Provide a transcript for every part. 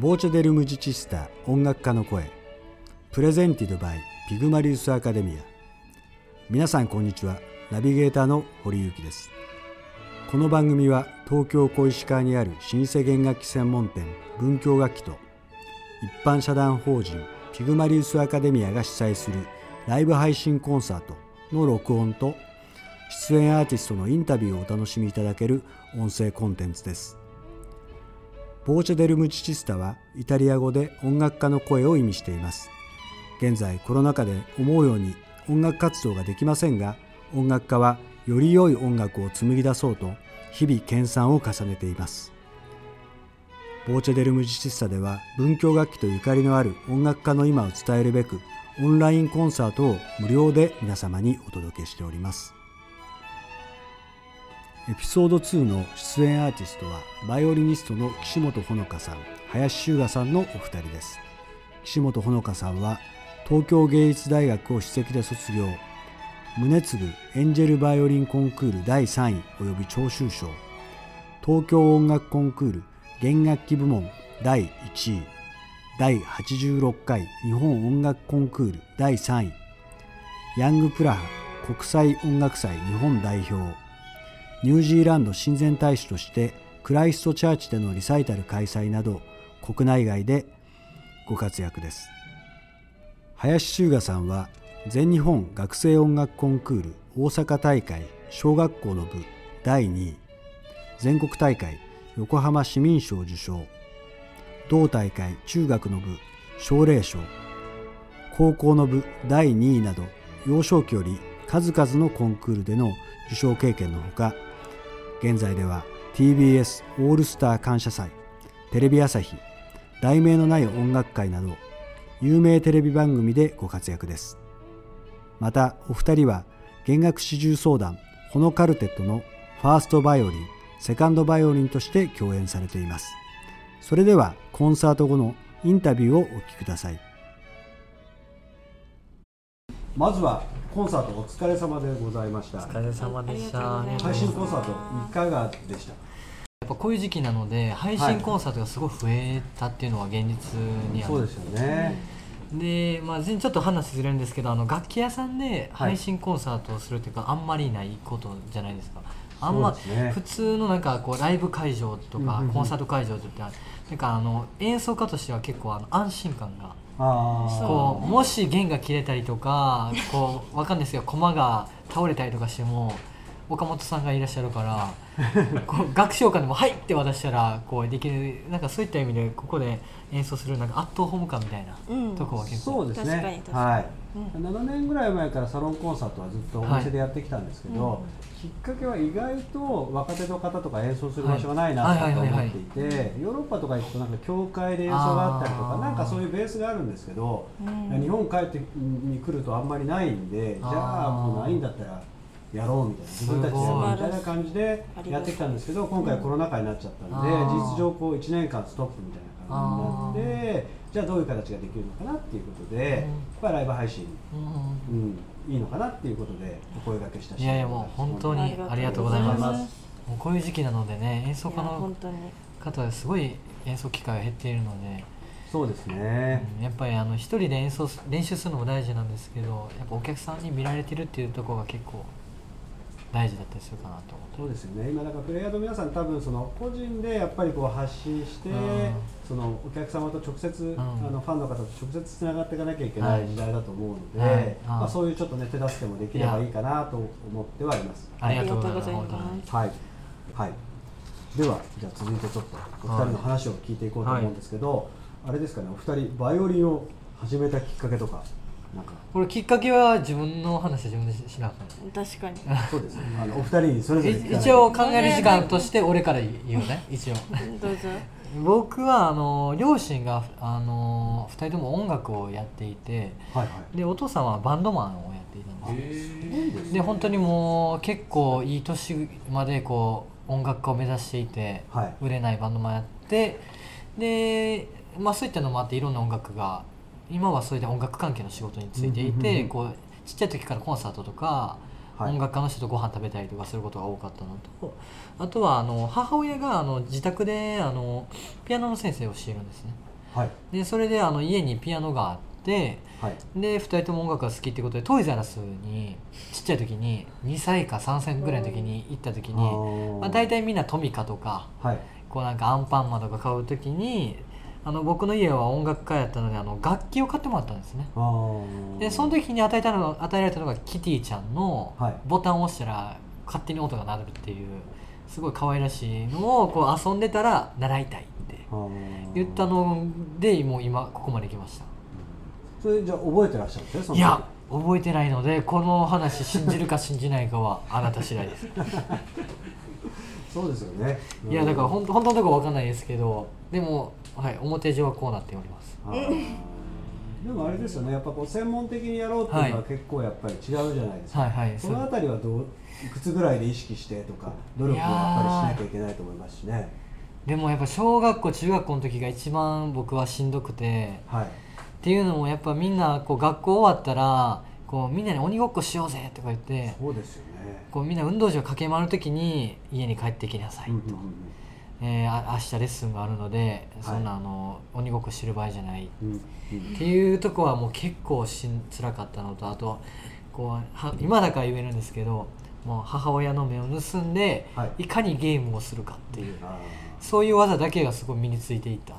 ボーチェデルムジチスタ音楽家の声。プレゼンティドバイピグマリウスアカデミア。皆さんこんにちは。ナビゲーターの堀幸です。この番組は東京小石川にある老舗弦楽器専門店文教楽器と一般社団法人ピグマリウスアカデミアが主催するライブ配信コンサートの録音と出演アーティストのインタビューをお楽しみいただける音声コンテンツです。ボーチェデルムチチスタはイタリア語で音楽家の声を意味しています。現在コロナ禍で思うように音楽活動ができませんが音楽家はより良い音楽を紡ぎ出そうと日々研鑽を重ねています。ボーチェデルムジチスタでは文教楽器とゆかりのある音楽家の今を伝えるべくオンラインコンサートを無料で皆様にお届けしております。エピソード2の出演アーティストはバイオリニストの岸本穂香さん林修雅さんのお二人です。岸本穂香さんは東京芸術大学を首席で卒業宗次エンジェルバイオリンコンクール第3位及び聴衆賞東京音楽コンクール弦楽器部門第1位第86回日本音楽コンクール第3位ヤングプラハ国際音楽祭日本代表ニュージーランド親善大使としてクライストチャーチでのリサイタル開催など国内外でご活躍です。林修雅さんは全日本学生音楽コンクール大阪大会小学校の部第2位全国大会横浜市民賞受賞同大会中学の部奨励賞高校の部第2位など幼少期より数々のコンクールでの受賞経験のほか現在では TBS オールスター感謝祭テレビ朝日題名のない音楽会など有名テレビ番組でご活躍です。またお二人は弦楽四重奏団ホノカルテットのファーストバイオリンセカンドバイオリンとして共演されています。それではコンサート後のインタビューをお聞きください。まずはコンサートお疲れ様でございました。お疲れ様でした。配信コンサートいかがでした？やっぱこういう時期なので配信コンサートがすごい増えたっていうのは現実にある、そうですよね。で、まあ、ちょっと話ずれるんですけどあの楽器屋さんで配信コンサートをするっていうか、あんまりないことじゃないですか。あんまね。普通のなんかこうライブ会場とかコンサート会場ってなんかあの演奏家としては結構あの安心感がこうもし弦が切れたりとか こうわかんないですよ。駒が倒れたりとかしても岡本さんがいらっしゃるから こう楽章館でも「はい!」って渡したらこうできるなんかそういった意味でここで演奏するなんかアットホーム感みたいなうん。とこは結構、そうですね。はい、うん。7年ぐらい前からサロンコンサートはずっとお店でやってきたんですけど、はいきっかけは意外と若手の方とか演奏する場所がないなと思っていてヨーロッパとか行くとなんか教会で演奏があったりとかなんかそういうベースがあるんですけど、うん。日本帰ってに来るとあんまりないんでじゃあもうないんだったらやろうみたいな自分たちでやろうみたいな感じでやってきたんですけど今回コロナ禍になっちゃったんで、事実上こう1年間ストップみたいな感じになってじゃあどういう形ができるのかなっていうことで、まあ、ライブ配信、うん。うん、いいのかなっていうことでお声掛けしたいやいやもう本当にありがとうございます。もうこういう時期なのでね演奏家の方はすごい演奏機会が減っているので、そうですね、うんやっぱりあの一人で演奏す練習するのも大事なんですけどやっぱお客さんに見られてるっていうところが結構大事だったりするかなと思って。そうですよね。今だからプレイヤーの皆さん多分その個人でやっぱりこう発信して、うん。そのお客様と直接、ん。あのファンの方と直接つながっていかなきゃいけない時代だと思うので、はい。まあ、はいそういうちょっとね手助けもできればいいかなと思ってはいます。ありがとうございますありが本当にとうございます。はい、はい、ではじゃあ続いてちょっとお二人の話を聞いていこうと思うんですけど、あれですかねお二人バイオリンを始めたきっかけとかなんかこれきっかけは自分の話は自分でしなかった確かに。そうですね。あのお二人にそれぞれ聞かない。一応考える時間として俺から言うね一応。どうぞ。僕はあの両親があの2人とも音楽をやっていてはいはい。でお父さんはバンドマンをやっていたんですで本当にもう結構いい年までこう音楽家を目指していてはい。売れないバンドマンやってで、まあ、そういったのもあっていろんな音楽が今はそれで音楽関係の仕事についていてこうちっちゃい時からコンサートとかはい。音楽家の人とご飯食べたりとかすることが多かったのと。あとはあの母親があの自宅であのピアノの先生をしているんですね。はい。でそれであの家にピアノがあってはい。で2人とも音楽が好きってことでトイザらスにちっちゃい時に2歳か3歳ぐらいの時に行った時に、まあ、大体みんなトミカとかはい。こうなんかアンパンマンとか買う時にあの僕の家は音楽家やったのであの楽器を買ってもらったんですね。でその時に与えたの与えられたのがキティちゃんのはい。ボタンを押したら勝手に音が鳴るっていうすごい可愛らしいのをこう遊んでたら習いたいって言ったのでもう今ここまで来ました。それじゃあ覚えてらっしゃるんですねいや覚えてないのでこの話信じるか信じないかはあなた次第です。そうですよね。いやだからん本当本当のところわかんないですけどでも、はい、表上はこうなっております。でもあれですよねやっぱこう専門的にやろうっていうのは結構やっぱり違うじゃないですか、はいはい。そのあたりはどういくつぐらいで意識してとか努力をやっぱりしなきゃいけないと思いますしね。でもやっぱ小学校中学校の時が一番僕はしんどくてはい。っていうのもやっぱみんなこう学校終わったらこうみんなで鬼ごっこしようぜとか言ってそうですよね。こうみんな運動場駆け回る時に家に帰ってきなさいと、うんうんうんえーあ明日レッスンがあるので、い。そんなあの鬼ごっこしてる場合じゃない。うんうん。っていうとこはもう結構しん辛かったのとあとこうは今だから言えるんですけどもう母親の目を盗んで、はい。い、かにゲームをするかっていうあそういう技だけがすごい身についていった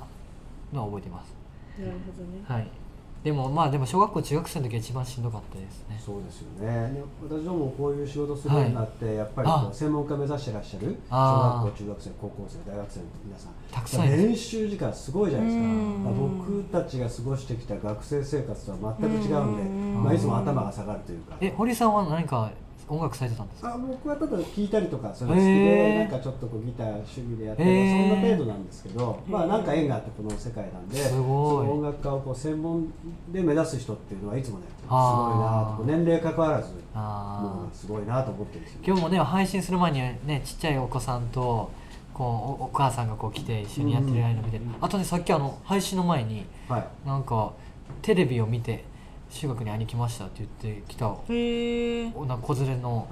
のは覚えてます。なるほどね。はいでもまあでも小学校中学生の時は一番しんどかったですね。ーそうですよね。で私どもこういう仕事するようになって、やっぱりこあう専門家目指してらっしゃる小学校中学生高校生大学生の皆さん。たくさん練習時間すごいじゃないですか。僕たちが過ごしてきた学生生活とは全く違うんで、うん。まあ、いつも頭が下がるというか。え堀さんは何か音楽されてたんですか？あ僕はただ聞いたりとかそれ好きで、なんかちょっとこうギター趣味でやったり、へー。そんな程度なんですけど、まあなんか縁があってこの世界なんですごい。その音楽家をこう専門で目指す人っていうのはいつもねすごいなと年齢関わらずもあうすごいなと思ってるんですよ。ー今日もね配信する前にねちっちゃいお子さんとこうおお母さんがこう来て一緒にやってるの見て、あとねさっきあの配信の前にはい。なんかテレビを見て中学に会いに来ましたって言ってきたへえおなんか子連れの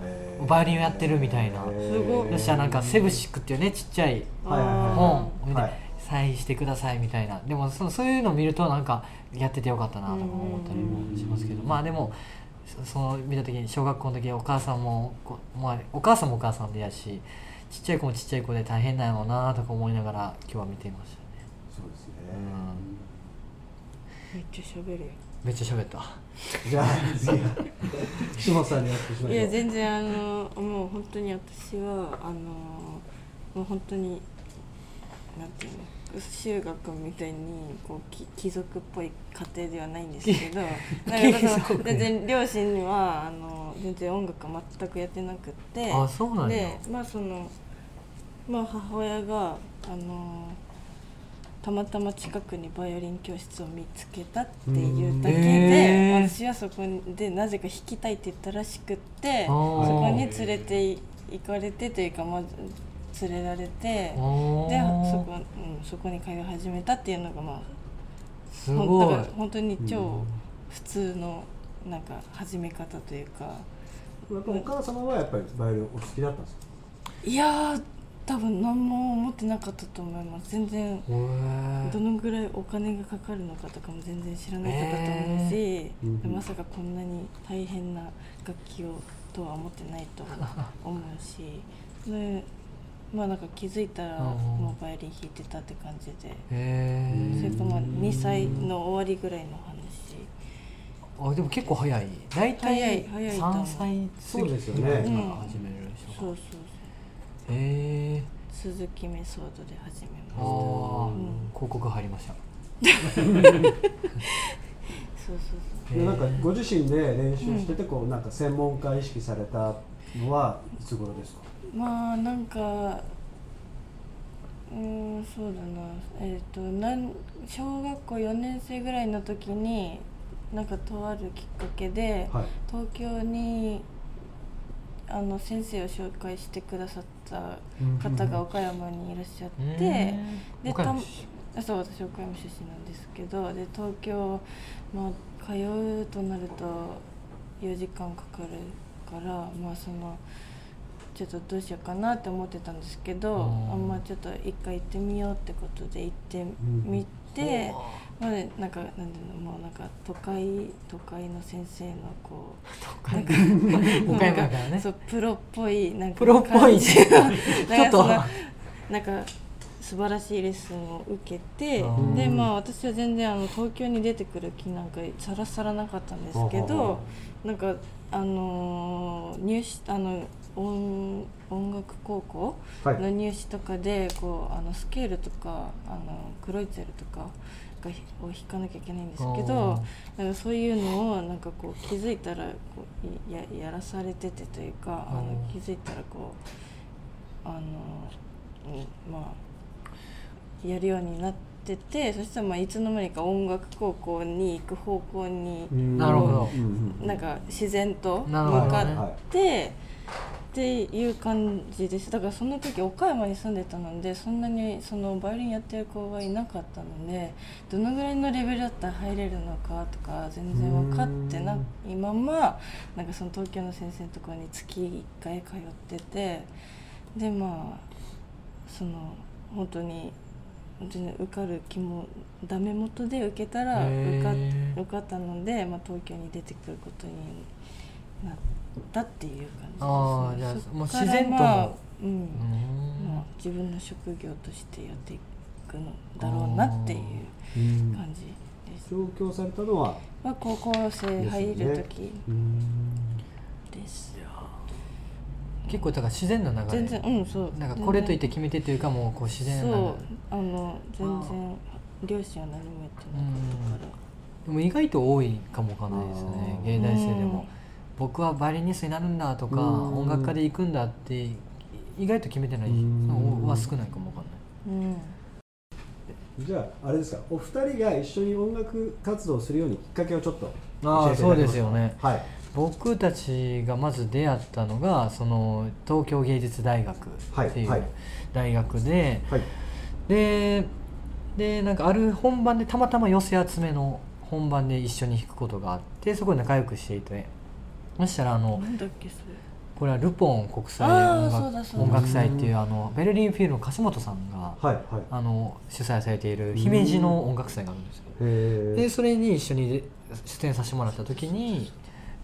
バイオリンをやってるみたいな。すごいそしたらなんかセブシックっていうねちっちゃい本あを見てはい。サインしてくださいみたいな。でもそそういうのを見るとなんかやっててよかったなとか思ったりもしますけど。まあでもそその見た時に小学校の時お母さんもこまあ、お母さんもお母さんでやしちっちゃい子もちっちゃい子で大変なんやろうなとか思いながら今日は見ていましたね。そうですね、めっちゃ喋る。よめっちゃ喋った。じゃあ次は岸本さんにやってしましょういや全然あのもう本当に私はあのもう本当になんていうの修学みたいにこうき貴族っぽい家庭ではないんですけど なんかその貴族全然両親はあの全然音楽は全くやってなくってあそうなんや。でまあそのまあ母親があのたまたま近くにバイオリン教室を見つけたっていうだけうん。でへー。私はそこでなぜか弾きたいって言ったらしくってそこに連れて行かれてというかまず連れられてでそこ,、うん、そこに通い始めたっていうのがまあすごい。だから本当に超普通のなんか始め方というかやっぱお母様はやっぱりバイオリンお好きだったんですか？いやー多分何も思ってなかったと思います。全然どのぐらいお金がかかるのかとかも全然知らなかったと思うし、ー。うんでまさかこんなに大変な楽器をとは思ってないと思うし でまあなんか気づいたらうんもうバイオリン弾いてたって感じで、へそれとまあ2歳の終わりぐらいの話。ーあでも結構早い。大体早い早いと思う。3歳過ぎそうですよね。ぐらいからうん。始める人うそうそうへえ鈴木メソードで始めあました。ー。うん。広告入りました。そうそうでへーなんかご自身で練習しててこうなんか専門家意識されたのはいつ頃ですか？そうまあなんかうーんそうだな。えっ、となん小学校4年生ぐらいの時になんかとあるきっかけで、はい。東京にあの先生を紹介してくださった方が岡山にいらっしゃって、で岡山たあそう私岡山出身なんですけどで東京、まあ、通うとなると4時間かかるからまあそのちょっとどうしようかなって思ってたんですけど、うん。あんまちょっと一回行ってみようってことで行ってみて、まあね、なんかなんていうのもうなんか都会都会の先生のこうなんか岡山だからね。そうプロっぽいなんかプロっぽい。ちょっと なんかそのなんか素晴らしいレッスンを受けてうんでまあ私は全然あの東京に出てくる気なんかさらさらなかったんですけどなんかあのー入試あの音音楽高校はい。の入試とかでこうあのスケールとかあのクロイツェルとかがひを弾かなきゃいけないんですけどなんかそういうのをなんかこう気づいたらこういややらされててというかあのうん気づいたらこうあの、うん、まあやるようになっててそしたらまあいつの間にか音楽高校に行く方向になるほど。なんか自然と向かって、っていう感じです。だからその時岡山に住んでたのでそんなにそのバイオリンやってる子がいなかったのでどのぐらいのレベルだったら入れるのかとか全然分かってないままなんかその東京の先生のところに月1回通っててでまあその本当に全然受かる気もダメ元で受けたら受か受かったので、まあ、東京に出てくることになったっていう感じです、ね、あーじゃあもうから自然とも。まあうん。うん。まあ、自分の職業としてやっていくのだろうなっていううん感じです、上京されたのはまあ、高校生入る時うんです結構だから自然な流れ。全然うんそう。なんかこれといって決めてというかもうこう自然なそうあの全然両親は何も言ってなかったから。でも意外と多いかもわかんないですね。芸大生でも、うん僕はバイオリニストになるんだとかうん。音楽家で行くんだって意外と決めてない。は少ないかもわかんない。うん。じゃああれですか。お二人が一緒に音楽活動をするようにきっかけをちょっとああそうですよね。はい。僕たちがまず出会ったのがその東京芸術大学っていうはいはい。大学で、はい。ででなんかある本番でたまたま寄せ集めの本番で一緒に弾くことがあってそこで仲良くしていてそしたらあのなんだっけそれ。これはルポン国際音楽音楽祭っていうあのベルリンフィルの樫本さんがはいはい。あの主催されている姫路の音楽祭があるんですよ。へえでそれに一緒にで出演させてもらった時に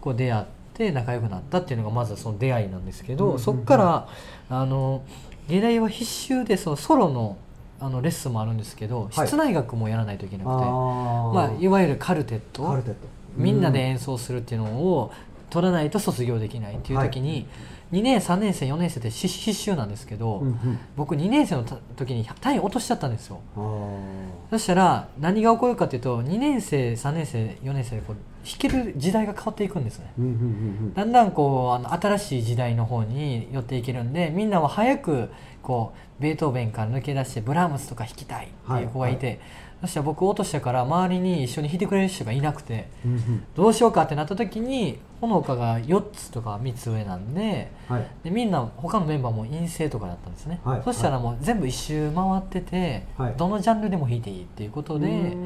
こう出会って仲良くなったっていうのがまずその出会いなんですけど、うんそこからあの芸大は必修でそのソロのあのレッスンもあるんですけど、はい。室内楽もやらないといけなくて。まあ、いわゆるカルテット。カルテット。みんなで演奏するっていうのを取らないと卒業できないっていう時に、2年3年生4年生って必必修なんですけど、うんうん。僕2年生のた時に単位落としちゃったんですよ。そしたら何が起こるかっていうと2年生3年生4年生でこう弾ける時代が変わっていくんですね。うんうんうんだんだんこうあの新しい時代の方に寄っていけるんでみんなは早くこうベートーベンから抜け出してブラームスとか弾きたいっていう子がいて、そしたら僕落としたから周りに一緒に弾いてくれる人がいなくてどうしようかってなった時にほのかが4つとか3つ上なんではい。でみんな他のメンバーも陰性とかだったんですね、はい。そしたらもう全部一周回ってて、はい。どのジャンルでも弾いていいっていうことで、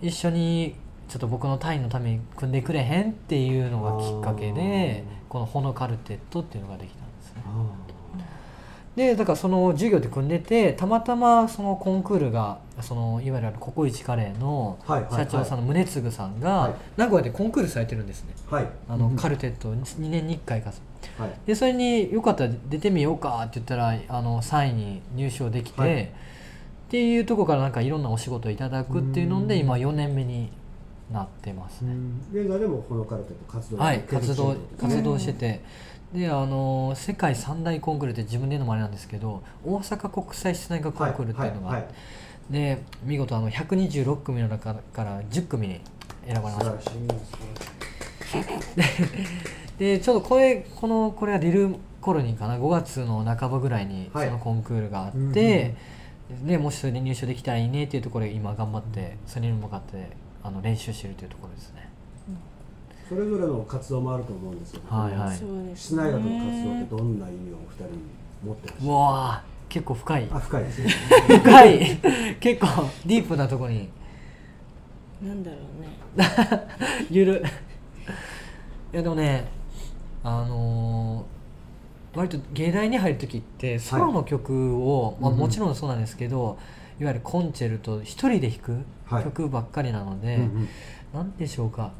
一緒にちょっと僕の単位のために組んでくれへんっていうのがきっかけであこの「ホノカルテット」っていうのができたんですね。あでだからその授業で組んでてたまたまそのコンクールがそのいわゆるココイチカレーの社長さんの宗次さんはい。が名古屋でコンクールされてるんですね。はい。あのうんカルテット2年に1回か。はい。でそれによかったら出てみようかって言ったらあの3位に入賞できて、はい。っていうところからなんかいろんなお仕事をいただくっていうのでうん。今4年目になってますね、現在でもこのカルテット活動はい。活動活動してうんて、であの世界三大コンクールって自分で言うのもあれなんですけど大阪国際室内楽コンクールっていうのがあって、はいはいで見事あの126組の中から10組に選ばれました。でちょうどこれこのこれが出る頃にかな5月の半ばぐらいにそはい。のコンクールがあって、うんうんでもしそれで入賞できたらいいねっていうところで今頑張ってそれに向かってあの練習してるというところですねそれぞれの活動もあると思うんですけど、はいはい。室内楽の活動ってどんな意味をお二人に持ってらっしゃうるわー結構深い。あ深いですね。深い。結構ディープなところに。なんだろうね。ゆる。いやでもねあのー割と芸大に入る時ってソロの曲を、まあ、うんうん。もちろんそうなんですけど、いわゆるコンチェルト一人で弾くはい。曲ばっかりなので、うんうん。なんでしょうか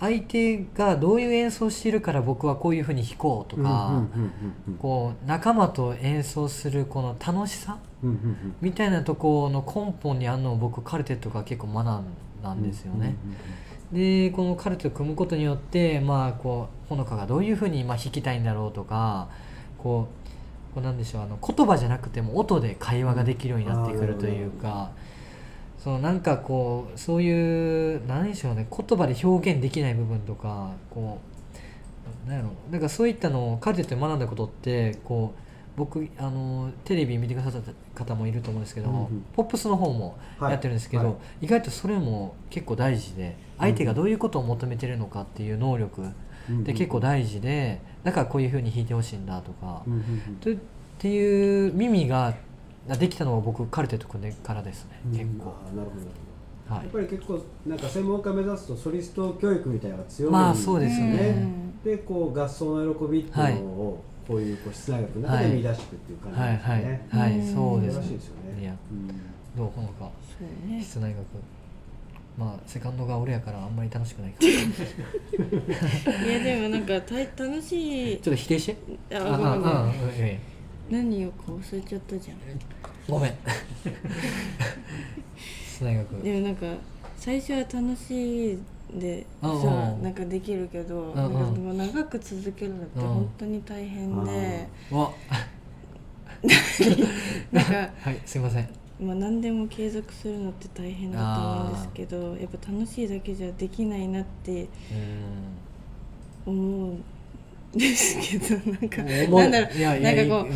相手がどういう演奏しているから僕はこういうふうに弾こうとか、仲間と演奏するこの楽しさうんうんうんみたいなところの根本にあるのを僕カルテットが結構学んだんですよね。でこのカルテを組むことによってまあこうほのかがどういうふうにまあ弾きたいんだろうとかこうこうなんでしょうあの言葉じゃなくても音で会話ができるようになってくるというか、そのなんかこうそういう何でしょうね言葉で表現できない部分とかこうなんやろなんかそういったのをカルテットで学んだことってこう僕あのテレビ見てくださった方もいると思うんですけど、うんうん。ポップスの方もやってるんですけど、はい。は意外とそれも結構大事で相手がどういうことを求めてるのかっていう能力で結構大事でだからこういうふうに弾いてほしいんだとか、うんうんうん。とっていう耳ができたのは僕カルテット組んでからですね、結構、あーなるほど。やっぱり結構なんか専門家目指すとソリスト教育みたいなのが強いまあそうですよね。うん。でこう合奏の喜びっていうのをこういうこう室内楽の中で見出していくっていう感じはいですよはい。ね。はい、うん。そうです素晴らしいですよね。いやうんどうほのかそうね。室内楽まあセカンドが俺やからあんまり楽しくないから いやでもなんかたい楽しい。ちょっと否定して。あああうんいやいや何をこう忘れちゃったじゃん。ごめん。室内楽でもなんか最初は楽しいでさなんかできるけどなんかもう長く続けるのってうん。本当に大変で。わ。なんかはいすいません。まあ何でも継続するのって大変だと思うんですけどやっぱ楽しいだけじゃできないなってう思うんですけどなんかなんだろうなんかこ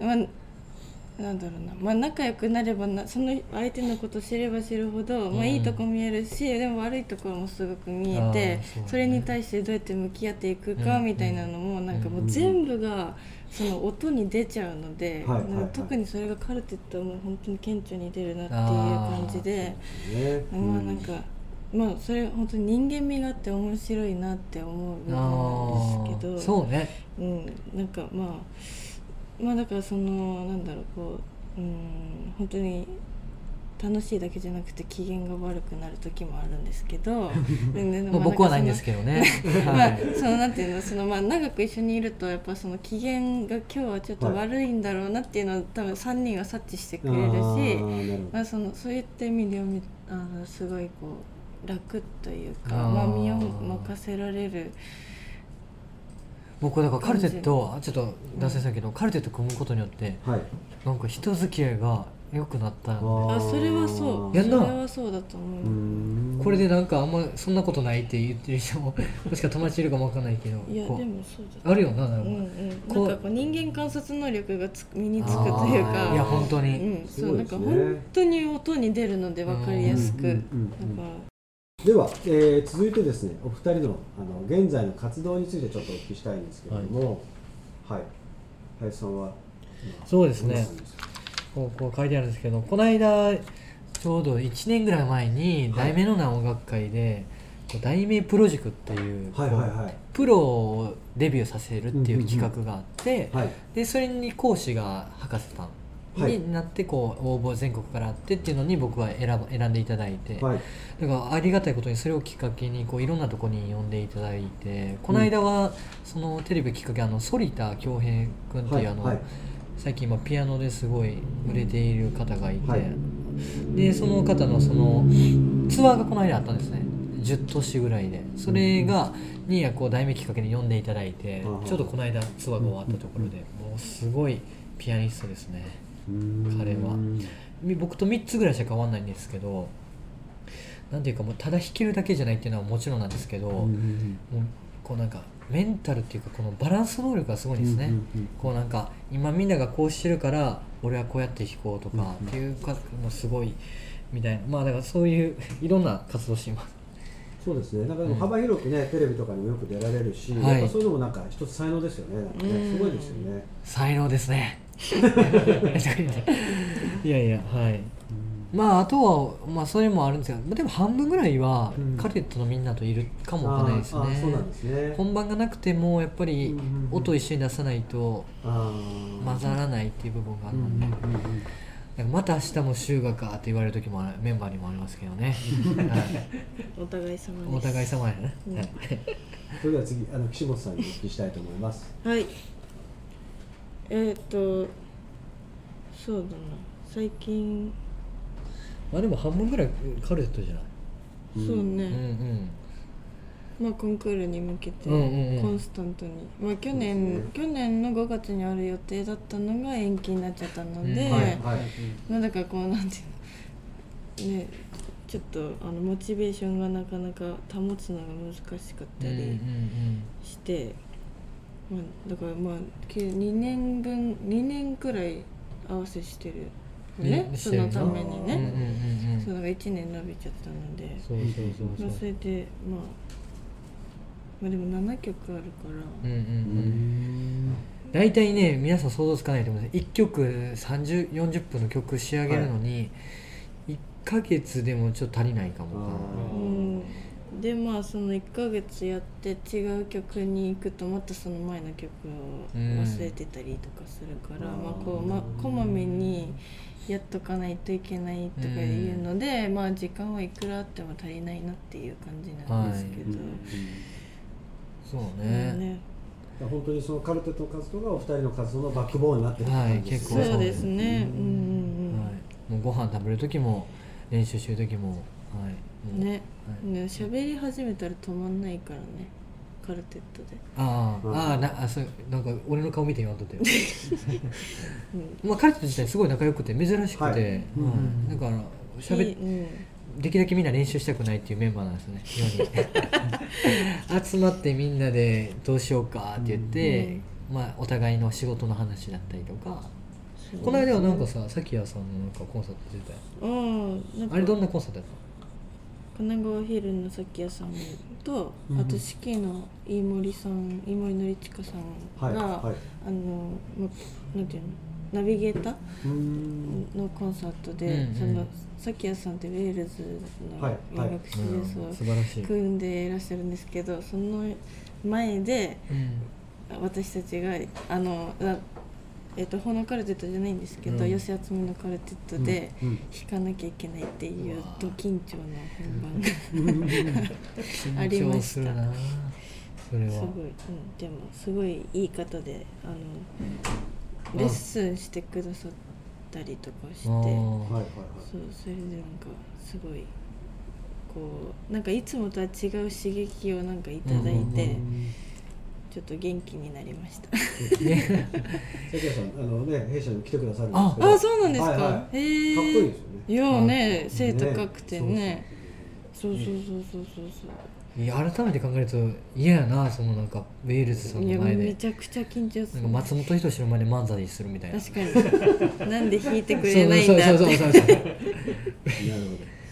うまあ、なんだろうな、まあ、仲良くなればなその相手のこと知れば知るほど、まあ、うんいいとこ見えるしでも悪いところもすごく見えてそうねそれに対してどうやって向き合っていくかうん。みたいなのも、なんかもううん。全部がその音に出ちゃうので、はいはい。はい特にそれがカルテットはもう本当に顕著に出るなっていう感じでね。まあなんか。まあそれ本当に人間味があって面白いなって思う部分なんですけどそうね。うん、なんかまあまあだからそのなんだろうこううん本当に楽しいだけじゃなくて機嫌が悪くなる時もあるんですけど 僕はないんですけどね。まあはいそのなんていうのそのまあ長く一緒にいるとやっぱその機嫌が今日はちょっと悪いんだろうなっていうのを多分3人は察知してくれるしまあ、そのそういった意味ではみあのすごいこう楽というかまあ、身を任せられる。僕だからカルテットあちょっと脱線したけど、カルテット組むことによってどはい。なんか人付き合いが良くなったのあそれはそう。やんな。それはそうだと思う。これでなんかあんまそんなことないって言ってる人も もしか友達いるかもわかんないけどいやでもそうだあるよななんか、うんうん、こう。なんかこう人間観察能力がつ身につくというあかー。いや本当に、うん、すそうなんか本当に音に出るので分かりやすく、うんうんうんうんなん。かでは、えー続いてですね、お二人のあの現在の活動についてちょっとお聞きしたいんですけれども、はい。林さんは今そうですね。こうこう書いてあるんですけどこの間ちょうど1年ぐらい前にはい。題名のない音楽会で、こう題名プロジェクトっていう,、はいはいはい。プロをデビューさせるっていう企画があって、はい。でそれに講師が博士さんはいになってこう応募全国からあってっていうのに僕は選ば選んでいただいて、はい。だからありがたいことにそれをきっかけにこういろんなところに呼んでいただいて。この間はそのテレビきっかけあの反田恭平君っていうあの、はい。最近今ピアノですごい売れている方がいて、はい。でその方のそのツアーがこの間あったんですね。10都市ぐらいで。それがにこう題名きっかけに呼んでいただいてうんちょうどこの間ツアーが終わったところで。もうすごいピアニストですね彼は。み僕と3つぐらいしか変わんないんですけどなんていうかもうただ弾けるだけじゃないっていうのはもちろんなんですけど、もうこうなんかメンタルっていうかこのバランス能力がすごいんですね、うんうんうん。こうなんか今みんながこうしてるから俺はこうやって弾こうとかうんっていうかもうすごいみたいな。まあだからそういういろんな活動しています。そうですね。なんかでも幅広くね、テレビとかにもよく出られるし、はい。やっぱそういうのもなんか一つ才能ですよね。ねうん。すごいですよね。才能ですねいやいや。はい。まああとはまあそれもあるんですがまあでも半分ぐらいはうん。カレットのみんなといるかもわかんないですね。本番がなくてもやっぱり音一緒に出さないと混ざらないっていう部分があるので、うんまた明日も週がかって言われる時もあるメンバーにもありますけどね、は いお互い様です。お互い様やね、うん。はい。それでは次あの岸本さんにお聞きしたいと思います。はいえっ、とそうだな。最近。まあでも半分ぐらいカルテットじゃない、そううんね、うん。まあコンクールに向けてうんうんうん。コンスタントに、まあ去年、去年の5月にある予定だったのが延期になっちゃったので、うん。はいはい。まあだからこうなんていうの。ねちょっとあのモチベーションがなかなか保つのが難しかったうんうんうん。りして、まあ、だからまあ2年分2年くらい合わせしてるよね。ねそのためにね、うんうんそうだから1年伸びちゃったので。そうそうそうまあ、そそうれでまあまあでも7曲あるから、うんうんううん。ん大体ね皆さん想像つかないと思うんです。1曲3040分の曲仕上げるのに、1ヶ月でもちょっと足りないかもかあーうん、でまあその1ヶ月やって違う曲に行くとまたその前の曲を忘れてたりとかするから、うん。まあこう、ま、こまめにやっとかないといけないとかいうので、まあ時間はいくらあっても足りないなっていう感じなんですけど、うんそうまあね,、ね。本当にそのカルテットの活動がお二人の活動のバックボーンになってるって感じですね。そうですね。うんうんはい、もうご飯食べる時も練習してる時も、はい、うんね。はい。ね喋り始めたら止まんないからね。カルテットで、ああ、うん。ああなあそうなんか俺の顔見て言わんとって うん。まあ彼と自体すごい仲良くて珍しくて、はい。はいうん。だからしゃべいいうん。できるだけみんな練習したくないっていうメンバーなんですね 集まってみんなでどうしようかって言って、まあ、お互いの仕事の話だったりとか、そう。この間はなんかささきやさんのなんかコンサート出てたよあれどんなコンサートやっ神奈川ヒルのさき屋さんと、うんあと四季の飯森さん飯森のりちかさんが、はいはい。あのまなんていうの？ナビゲーターうん。のコンサートで、うんうん。そのさき屋さんってウェールズの音楽シたリーズを組んでいらっしゃるんですけどその前でうん。私たちがあのあえっとホノカルテットじゃないんですけど、うん。寄せ集めのカルテットで弾かなきゃいけないっていうド緊張の本番がありました緊張するな。それは。すごい、うん、でもすごいいい方であのレッスンしてくださったりとかしてはいはいそうそれでなんかすごいこうなんかいつもとは違う刺激をなんかいただいて、うんうんうんちょっと元気になりました。ね 関谷さんあのね弊社に来てくださるんですけど。あそうなんですか、はいはい。へえかっこいいですよね。いやねあ背高くてね。ねそう。そうそうそうそうそういや改めて考えると嫌やなそのなんかウェールズさんの前で。めちゃくちゃ緊張する。なんか松本人志の前で漫才するみたいな。確かになんで弾いてくれないんだって。そうそうそうそうそうなるほ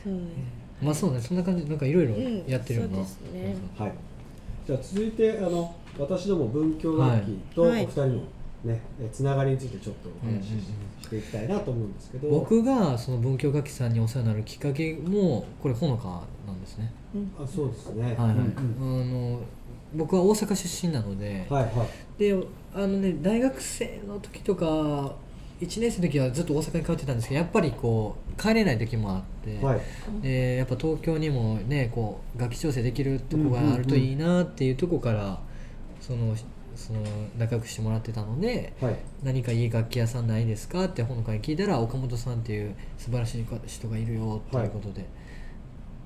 そうね。まあそうねそんな感じなんかいろいろうんやってるよな、そうですね。どはい。じゃあ続いてあの私ども文教楽器とおはい。二人のねえつながりについてちょっとお話ししていきたいなと思うんですけど。僕がその文教楽器さんにお世話になるきっかけもこれほのかなんですね、うん。あそうですね。はいはい。うんあの僕は大阪出身なので、はいはい。であのね大学生の時とか1年生の時はずっと大阪に通ってたんですけどやっぱりこう帰れない時もあって、はい。でやっぱ東京にもねこう楽器調整できるとこがあるといいなっていうとこからそのその仲良くしてもらってたのではい。何かいい楽器屋さんないですかってほのかに聞いたら岡本さんっていう素晴らしい人がいるよっていうことで、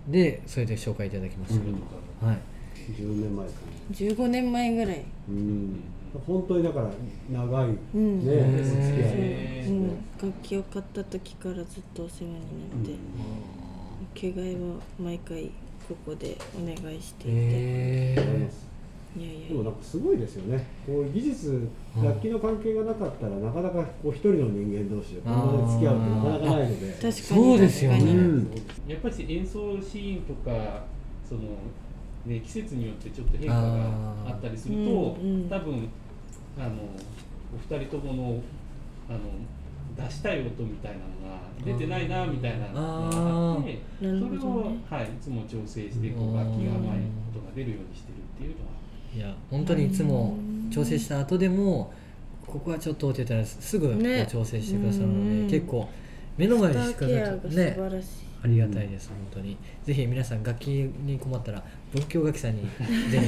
でそれで紹介いただきました、はい。10年前かな15年前ぐらい。うん。本当にだから長いね。うん。付き合い。へう。ん、楽器を買った時からずっとお世話になって、着替えは毎回ここでお願いしていて、へわかりますいやいやでもなんかすごいですよね。こう技術楽器の関係がなかったらなかなかこう一人の人間同士でこんなに付き合うってなかなかないので。確かに。そうですよね。うん。やっぱり演奏シーンとかその、ね、季節によってちょっと変化があったりすると、うんうん。多分あのお二人とものあの出したい音みたいなのが出てないなみたいなのがあってそれを、ね。はい、いつも調整してこう楽器が甘い音が出るようにしてるっていうのはいや本当にいつも調整した後でもここはちょっとって言ったらすぐこうね調整してくださるので、うん。結構目の前でしかスターケアが素ねありがたいです本当に。ぜひ皆さん楽器に困ったら仏教楽器さんに ぜひ。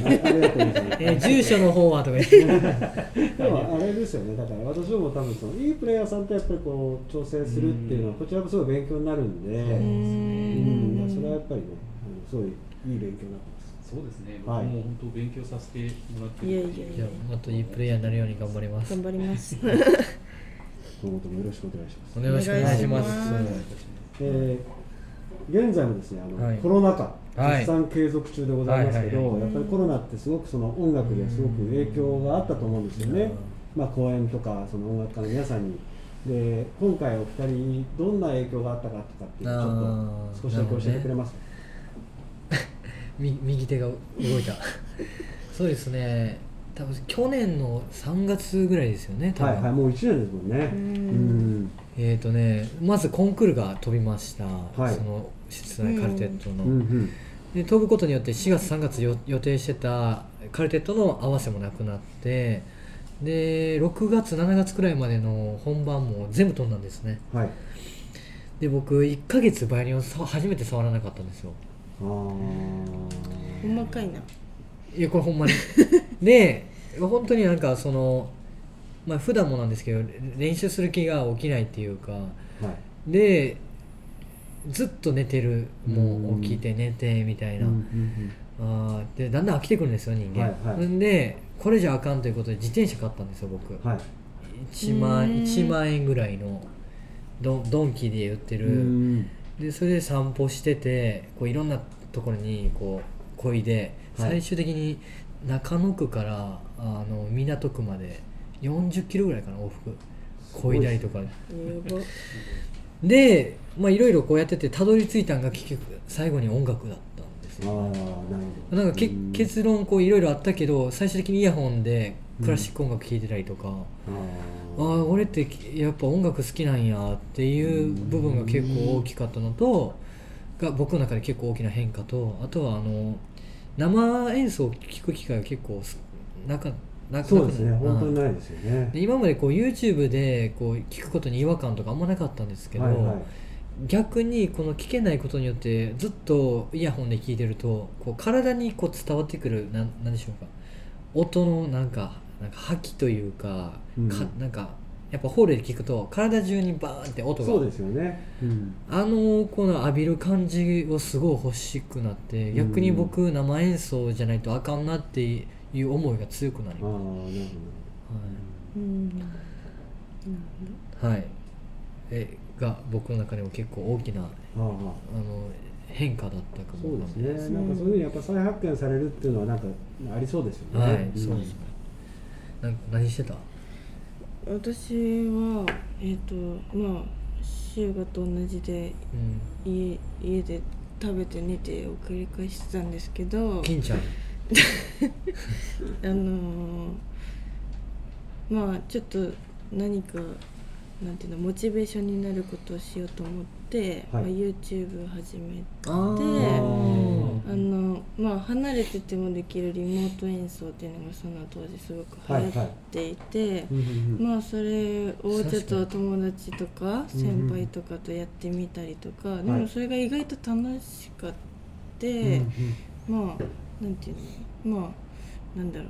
えー住所の方はとか言って。でもあれですよね。だから私ども多分そのいいプレイヤーさんとやっぱりこう調整するっていうのはこちらもすごい勉強になるんで、ううん。んそれはやっぱりねすごいいい勉強になってそうですね、はい。僕も本当勉強させてもらってるいやいやいやもっといいプレイヤーになるように頑張ります。頑張ります。今後ともよろしくお願いします。お願いします。お願いします。えー現在もですねあの、はい。コロナ禍はい。絶賛継続中でございますけど、やっぱりコロナってすごくその音楽ですごく影響があったと思うんですよね、まあ、公演とかその音楽家の皆さんに。で今回お二人にどんな影響があったかとかっていうのをちょっと少しだけ教えてくれます右手が動いた。そうですね。多分去年の3月ぐらいですよね多分、はいはいもう1年ですもんね。ううん。んえーとねまずコンクールが飛びました、はい。その室内カルテットの、うんうん。で飛ぶことによって4月3月よ予定してたカルテットの合わせもなくなってで6月7月くらいまでの本番も全部飛んだんですね。はい。で僕1ヶ月バイオリンをさ初めて触らなかったんですよ細かいないやこれほんまに。で本当になんかそのまあ普段もなんですけど練習する気が起きないっていうか。はい。でずっと寝てるもう起きて寝てみたいな、あー。でだんだん飽きてくるんですよ人間、はいはい。んでこれじゃあかんということで自転車買ったんですよ僕、うんはい。1万うん。1万円ぐらいのドンドンキで売ってる、うんでそれで散歩しててこういろんなところにこう漕いではい。最終的に中野区からあの港区まで40キロぐらいかな往復。漕いだりとか。でまあいろいろこうやっててたどり着いたんが結局最後に音楽だったんですああよなるほど。なんかけうん。結論こういろいろあったけど最終的にイヤホンでクラシック音楽聴いてたりとか、あああ俺ってやっぱ音楽好きなんやっていう部分が結構大きかったのとが僕の中で結構大きな変化とあとはあの生演奏を聴く機会が結構すなかなくそうですね。本当にないですよね。で今までこう YouTube でこう聞くことに違和感とかあんまなかったんですけど、はいはい。逆にこの聞けないことによってずっとイヤホンで聞いてるとこう体にこう伝わってくるなんなんでしょうか。音のなんかなんか覇気というか,、うん。かなんかやっぱホールで聞くと体中にバーンって音が。そうですよね。うん。あのこの浴びる感じをすごい欲しくなって逆に僕生演奏じゃないとあかんなっていう思いが強くなりああまなるうんなるす、はいはい、えが僕の中でも結構大きなあほどああの変化だったかもそうですね。なんかそういうふうにやっぱ再発見されるっていうのはなんかありそうですよね。はい、ん。そうですねな何してた？私はえっ、とまあシュガと同じでうん。家家で食べて寝てを繰り返してたんですけど金ちゃん？あのーまあちょっと何かなんていうのモチベーションになることをしようと思って、はい。まあ、YouTube を始めてあのまあ離れててもできるリモート演奏っていうのがその当時すごく流行っていて、うんうんうん。まあそれをちょっと友達とか先輩とかとやってみたりとか、ではい。もそれが意外と楽しかって、うんうん。まあなんていうのまあなんだろう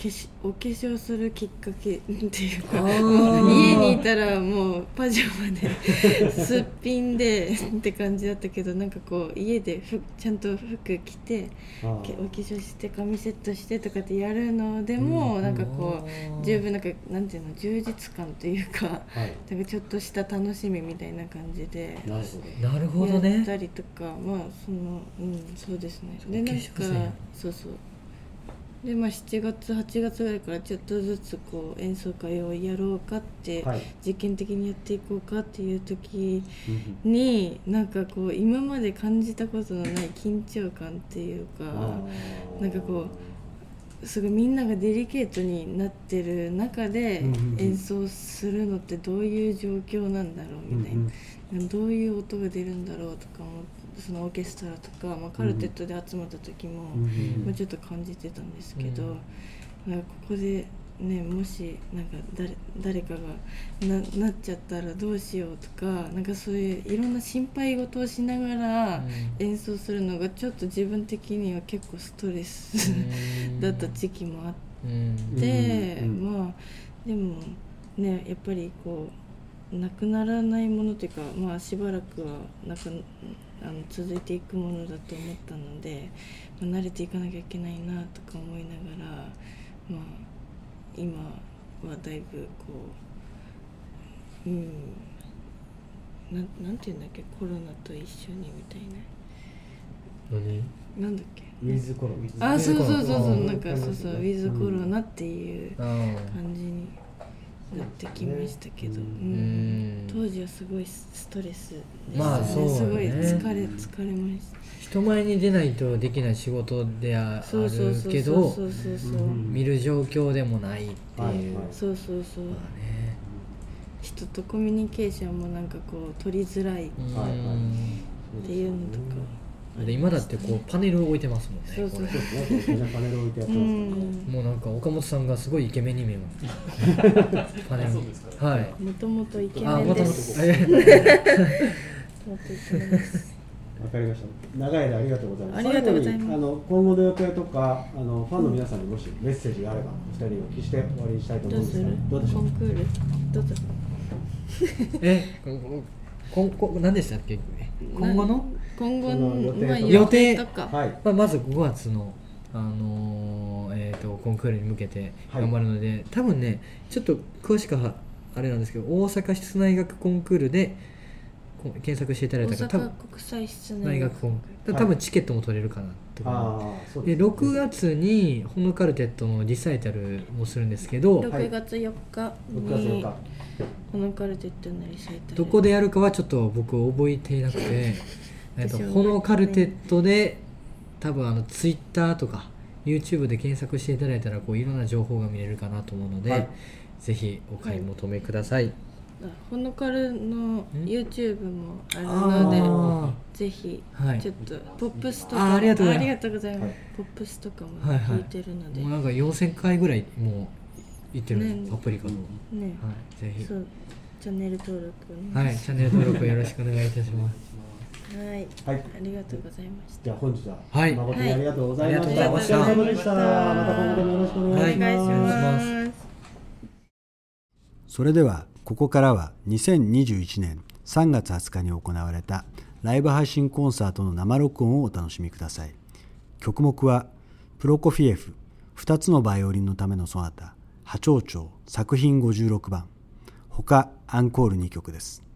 化しお化粧するきっかけっていうか家にいたらもうパジャマで すっぴんでって感じだったけどなんかこう家でふちゃんと服着てお化粧して髪セットしてとかってやるのでも、うん。なんかこう十分なんかなんていうの充実感というかはい。なんかちょっとした楽しみみたいな感じでなるほど。なるほどやっねたりとかまあそのうんそうですね。でなんかそうそうでまあ7月8月ぐらいからちょっとずつこう演奏会をやろうかって、はい。実験的にやっていこうかっていう時うんになんかこう今まで感じたことのない緊張感っていうかなんかこすごいみんながデリケートになってる中で演奏するのってどういう状況なんだろうみたいな、どういう音が出るんだろうとかもそのオーケストラとか、まあ、カルテットで集まった時も、まあ、ちょっと感じてたんですけど、うん。なんかここで、ね、もしなんか誰誰かがななっちゃったらどうしようとかなんかそういういろんな心配事をしながら演奏するのがちょっと自分的には結構ストレス だった時期もあって、うん。うん。まあでもねやっぱりこうなくならないものというか、まあ、しばらくはなんかあの続いていくものだと思ったので、まあ、慣れていかなきゃいけないなとか思いながら、まあ、今はだいぶこううんなんなんていうんだっけコロナと一緒にみたい何？ななんだっけ？ウィズコロナ。あそうそうそうそううんなんかそうそうウィズコロナっていうあ感じになってきましたけど、ううん。ん当時はすごいストレスでしたまあそうよね。すごい疲れ疲れました。人前に出ないとできない仕事であるけど見る状況でもないっていう、そうそうそう。まあね。人とコミュニケーションもなんかこう取りづらいっていうのとか、で今だってこうパネル置いてますもんねそうそう。こそうパネル置いてやってうますんれもうなんか岡本さんがすごいイケメンに見えます。パネル。そうですか。はい。もともとイケあメンです。わかりました。長い間ありがとうございます。ありがとうございます。あの今後の予定とかあのファンの皆さんにもしメッセージがあればお二人にお聞きして終わりにしたいと思うんですがどうでしょう？コンクール？どうぞえこここ何でしたっけ？今後の、今後この予定まあ予定とか、はい。まあ、まず5月の、あのーえー、とコンクールに向けてはい。頑張るので、多分ねちょっと詳しくはあれなんですけど大阪室内学コンクールでこ検索していただい大たら多分阪国際室室内学コンクール多分チケットも取れるかなとか、ああそうでですね。6月にホノカルテットのリサイタルもするんですけど、はい。6月4日6月4に日。このカルテットのリサイタル。どこでやるかはちょっと僕覚えていなくてえっと私もホノカルテットで多分あのツイッターとか YouTube で検索していただいたらこういろんな情報が見れるかなと思うので、はい。ぜひお買い求めください、あほのかるの YouTube もあるあのー。でぜひはい。ちょっとポップスとかありがとうございます。ありがとうございます。はい。ポップスとかもはいはい。聞いてるので、もうなんか4000回ぐらいもう行ってる、ね。パプリカの、ね。はい、ぜひ。そう。チャンネル登録おはいチャンネル登録よろしくお願いいたしますはい、はい。ありがとうございました。じゃあ本日ははい。誠にありがとうございました、はい。ありがとうございましたお疲れ様でした。また今後ともよろしくお願いします、はいお願いします。それではここからは2021年3月20日に行われたライブ配信コンサートの生録音をお楽しみください。曲目はプロコフィエフ2つのバイオリンのためのソナタ波長長作品56番。他アンコール2曲です「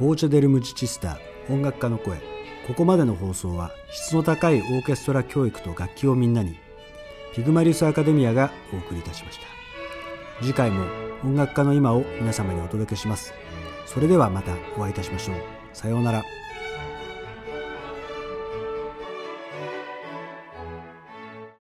ボーチェ・デル・ムジチスタ音楽家の声。ここまでの放送は質の高いオーケストラ教育と楽器をみんなにピグマリウスアカデミアがお送りいたしました。次回も音楽家の今を皆様にお届けしますそれではまたお会いいたしましょうさようなら。